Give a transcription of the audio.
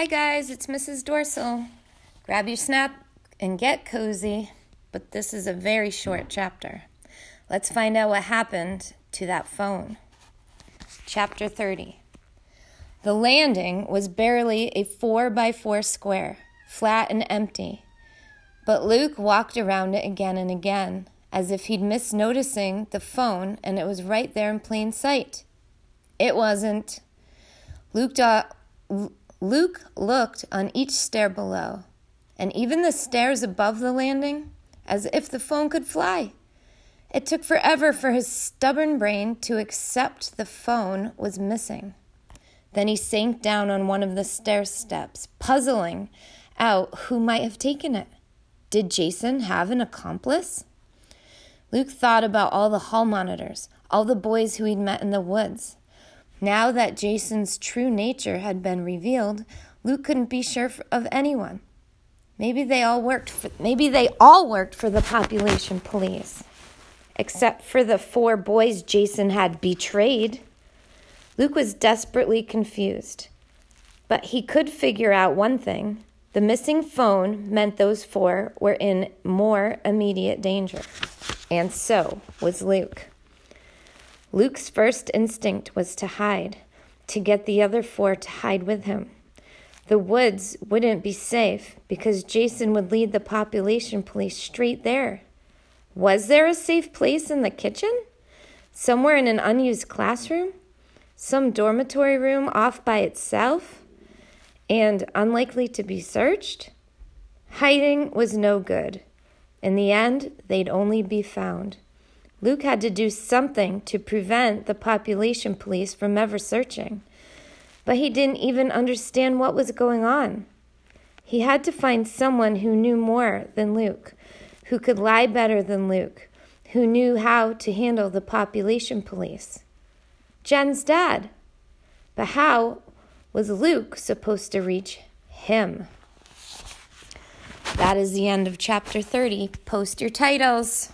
Hi, guys, it's Mrs. Dorsal. Grab your snap and get cozy, but this is a very short chapter. Let's find out what happened to that phone. Chapter 30 The landing was barely a four by four square, flat and empty, but Luke walked around it again and again, as if he'd missed noticing the phone and it was right there in plain sight. It wasn't. Luke, Luke looked on each stair below, and even the stairs above the landing, as if the phone could fly. It took forever for his stubborn brain to accept the phone was missing. Then he sank down on one of the stair steps, puzzling out who might have taken it. Did Jason have an accomplice? Luke thought about all the hall monitors, all the boys who he'd met in the woods. Now that Jason's true nature had been revealed, Luke couldn't be sure of anyone. Maybe they all worked for, maybe they all worked for the population police, except for the four boys Jason had betrayed. Luke was desperately confused. But he could figure out one thing. The missing phone meant those four were in more immediate danger. And so was Luke. Luke's first instinct was to hide, to get the other four to hide with him. The woods wouldn't be safe because Jason would lead the population police straight there. Was there a safe place in the kitchen? Somewhere in an unused classroom? Some dormitory room off by itself? And unlikely to be searched? Hiding was no good. In the end, they'd only be found. Luke had to do something to prevent the population police from ever searching. But he didn't even understand what was going on. He had to find someone who knew more than Luke, who could lie better than Luke, who knew how to handle the population police. Jen's dad. But how was Luke supposed to reach him? That is the end of chapter 30. Post your titles.